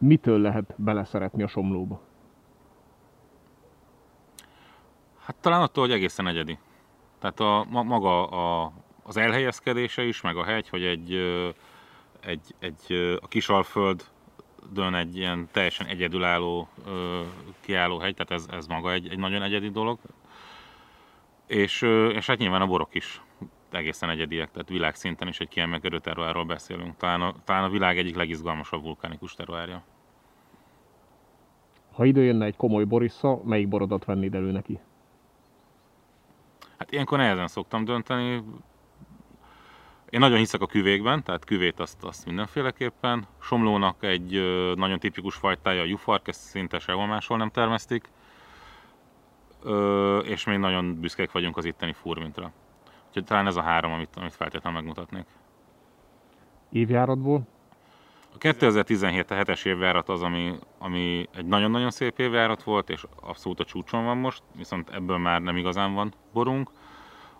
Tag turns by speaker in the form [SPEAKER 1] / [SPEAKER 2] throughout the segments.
[SPEAKER 1] mitől lehet beleszeretni a somlóba?
[SPEAKER 2] Hát talán attól, hogy egészen egyedi. Tehát a, maga a, az elhelyezkedése is, meg a hegy, hogy egy, egy, egy a Kisalföld dön egy ilyen teljesen egyedülálló kiálló hegy, tehát ez, ez maga egy, egy nagyon egyedi dolog. És, és hát nyilván a borok is egészen egyediek, tehát világszinten is egy kiemelkedő terroárról beszélünk. Talán a, talán a világ egyik legizgalmasabb vulkánikus terroárja.
[SPEAKER 1] Ha idő jönne egy komoly borissza, melyik borodat vennéd elő neki?
[SPEAKER 2] Hát ilyenkor nehezen szoktam dönteni. Én nagyon hiszek a küvékben, tehát küvét azt, azt mindenféleképpen. Somlónak egy nagyon tipikus fajtája a jufark, ezt szinte sehol máshol nem termesztik. Ö, és még nagyon büszkék vagyunk az itteni furmintra. Úgyhogy talán ez a három, amit, amit feltétlenül megmutatnék.
[SPEAKER 1] Évjáratból?
[SPEAKER 2] A 2017 a hetes évjárat az, ami, ami egy nagyon-nagyon szép évjárat volt, és abszolút a csúcson van most, viszont ebből már nem igazán van borunk.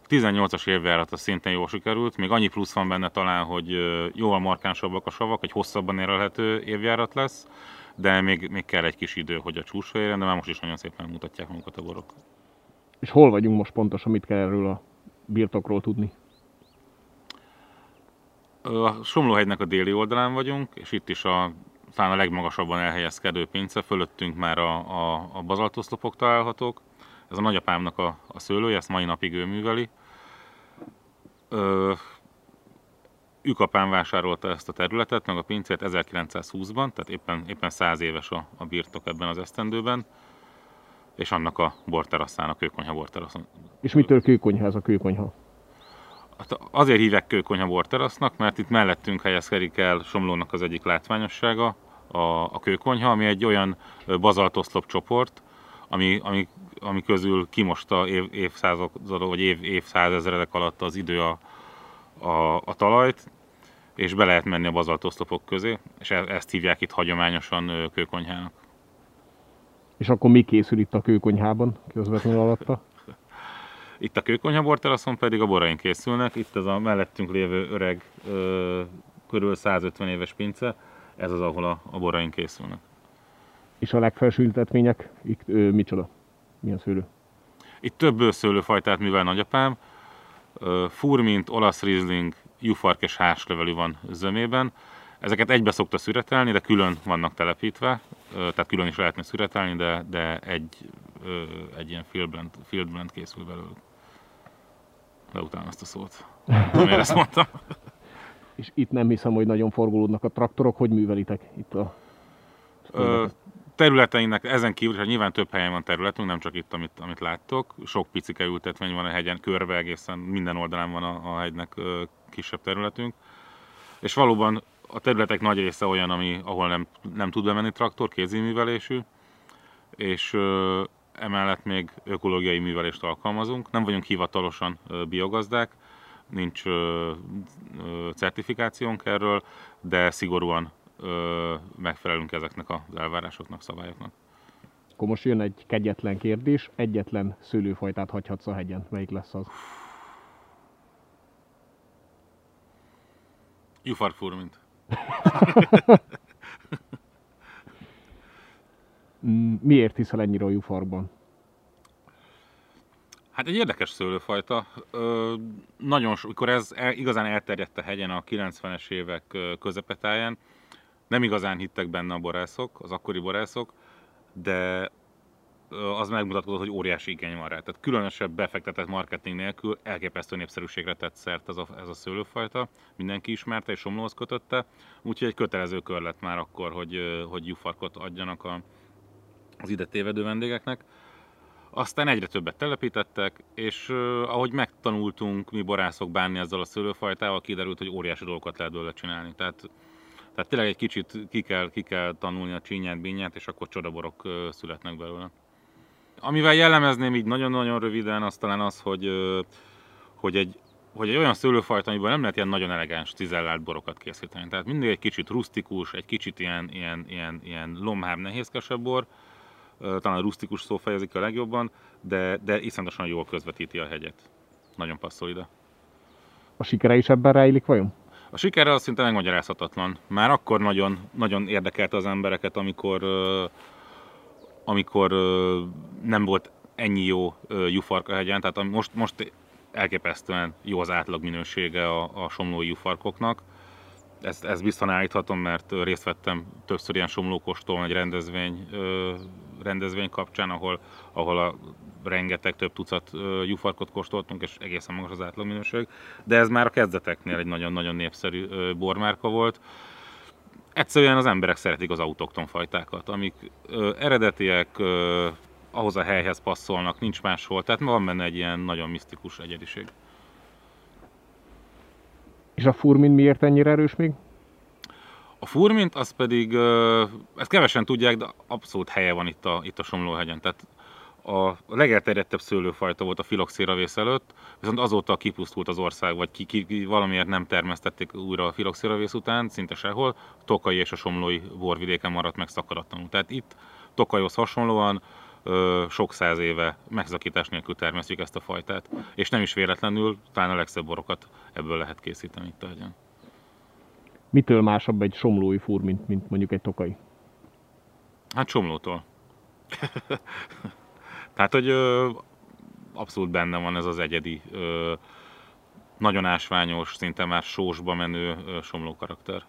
[SPEAKER 2] A 18-as évjárat az szintén jól sikerült, még annyi plusz van benne talán, hogy jóval markánsabbak a savak, egy hosszabban érelhető évjárat lesz, de még, még kell egy kis idő, hogy a csúcsra érjen, de már most is nagyon szépen mutatják magukat a borok.
[SPEAKER 1] És hol vagyunk most pontosan, mit kell erről a birtokról tudni?
[SPEAKER 2] A Somlóhegynek a déli oldalán vagyunk, és itt is a, talán a legmagasabban elhelyezkedő pince, fölöttünk már a, a, a bazaltoszlopok találhatók. Ez a nagyapámnak a, a szőlője, ezt mai napig ő műveli. Ö, Ükapám vásárolta ezt a területet, meg a pincét 1920-ban, tehát éppen, éppen 100 éves a, a birtok ebben az esztendőben, és annak a borterasszán, a kőkonyha borteraszon.
[SPEAKER 1] És mitől kőkonyha ez a kőkonyha?
[SPEAKER 2] Hát azért hívek kőkonyha borterasznak, mert itt mellettünk helyezkedik el Somlónak az egyik látványossága, a, a kőkonyha, ami egy olyan bazaltoszlop csoport, ami, ami, ami közül kimosta év, évszázadok, vagy év, évszázezredek alatt az idő a, a, a talajt, és be lehet menni a bazaltoszlopok közé, és e, ezt hívják itt hagyományosan kőkonyhának.
[SPEAKER 1] És akkor mi készül itt a kőkonyhában, közvetlenül alatta?
[SPEAKER 2] Itt a kőkonyha borteraszon pedig a boraink készülnek. Itt ez a mellettünk lévő öreg, ö, körül 150 éves pince, ez az, ahol a, a boraink készülnek.
[SPEAKER 1] És a legfelső ültetvények, itt ö, micsoda? Milyen szőlő?
[SPEAKER 2] Itt több szőlőfajtát művel nagyapám. Furmint, olasz rizling, jufark és hárslevelű van zömében. Ezeket egybe szokta szüretelni, de külön vannak telepítve, tehát külön is lehetne szüretelni, de, de egy, egy ilyen field blend, field blend készül belőlük utána azt a szót. Nem ezt mondtam.
[SPEAKER 1] És itt nem hiszem, hogy nagyon forgolódnak a traktorok. Hogy művelitek itt a
[SPEAKER 2] Ö, területeinek ezen kívül, hát nyilván több helyen van területünk, nem csak itt, amit, amit láttok. Sok picike ültetvény van a hegyen, körbe egészen minden oldalán van a, a hegynek ö, kisebb területünk. És valóban a területek nagy része olyan, ami, ahol nem, nem tud bemenni traktor, kéziművelésű, és ö, emellett még ökológiai művelést alkalmazunk. Nem vagyunk hivatalosan biogazdák, nincs certifikációnk erről, de szigorúan megfelelünk ezeknek az elvárásoknak, szabályoknak.
[SPEAKER 1] Akkor most jön egy kegyetlen kérdés, egyetlen szőlőfajtát hagyhatsz a hegyen. Melyik lesz az?
[SPEAKER 2] Jufarfurmint.
[SPEAKER 1] Mm, miért hiszel ennyire a jufarban?
[SPEAKER 2] Hát egy érdekes szőlőfajta. Ö, nagyon mikor ez el, igazán elterjedt a hegyen a 90-es évek közepetáján, nem igazán hittek benne a borászok, az akkori borászok, de az megmutatkozott, hogy óriási igény van rá. Tehát különösebb befektetett marketing nélkül elképesztő népszerűségre tett szert ez a, ez a szőlőfajta. Mindenki ismerte és somlóhoz kötötte, úgyhogy egy kötelező kör lett már akkor, hogy, hogy jufarkot adjanak a, az ide tévedő vendégeknek. Aztán egyre többet telepítettek, és uh, ahogy megtanultunk mi borászok bánni ezzel a szőlőfajtával, kiderült, hogy óriási dolgokat lehet belőle csinálni. Tehát, tehát tényleg egy kicsit ki kell, ki kell tanulni a csínyát, bínyát, és akkor csodaborok születnek belőle. Amivel jellemezném így nagyon-nagyon röviden, az talán az, hogy, hogy egy, hogy egy olyan szőlőfajta, amiből nem lehet ilyen nagyon elegáns, cizellált borokat készíteni. Tehát mindig egy kicsit rustikus, egy kicsit ilyen, ilyen, ilyen, ilyen lomhább, nehézkesebb bor, talán a rustikus szó fejezik a legjobban, de, de iszonyatosan jól közvetíti a hegyet. Nagyon passzol ide.
[SPEAKER 1] A sikere is ebben rejlik vajon?
[SPEAKER 2] A sikere az szinte megmagyarázhatatlan. Már akkor nagyon, nagyon érdekelte az embereket, amikor, amikor nem volt ennyi jó jufarka hegyen, tehát most, most elképesztően jó az átlag minősége a, a somlói jufarkoknak. Ezt, ezt biztosan állíthatom, mert részt vettem többször ilyen somlókostól egy rendezvény, rendezvény kapcsán, ahol, ahol a rengeteg, több tucat jufarkot kóstoltunk, és egészen magas az átlagminőség. De ez már a kezdeteknél egy nagyon-nagyon népszerű bormárka volt. Egyszerűen az emberek szeretik az autokton fajtákat, amik ö, eredetiek, ö, ahhoz a helyhez passzolnak, nincs máshol, tehát van benne egy ilyen nagyon misztikus egyediség.
[SPEAKER 1] És a furmin miért ennyire erős még?
[SPEAKER 2] A furmint, az pedig, ezt kevesen tudják, de abszolút helye van itt a, itt a Somlóhegyen. Tehát a legelterjedtebb szőlőfajta volt a filoxéravész előtt, viszont azóta kipusztult az ország, vagy ki, ki, valamiért nem termesztették újra a filoxéravész után, szinte sehol. Tokai és a somlói borvidéken maradt meg szakadatlanul. Tehát itt Tokajhoz hasonlóan ö, sok száz éve megszakítás nélkül termesztjük ezt a fajtát. És nem is véletlenül, talán a legszebb borokat ebből lehet készíteni itt a hegyen.
[SPEAKER 1] Mitől másabb egy somlói fur, mint, mint mondjuk egy tokai?
[SPEAKER 2] Hát somlótól. Tehát, hogy ö, abszolút benne van ez az egyedi, ö, nagyon ásványos, szinte már sósba menő ö, somló karakter.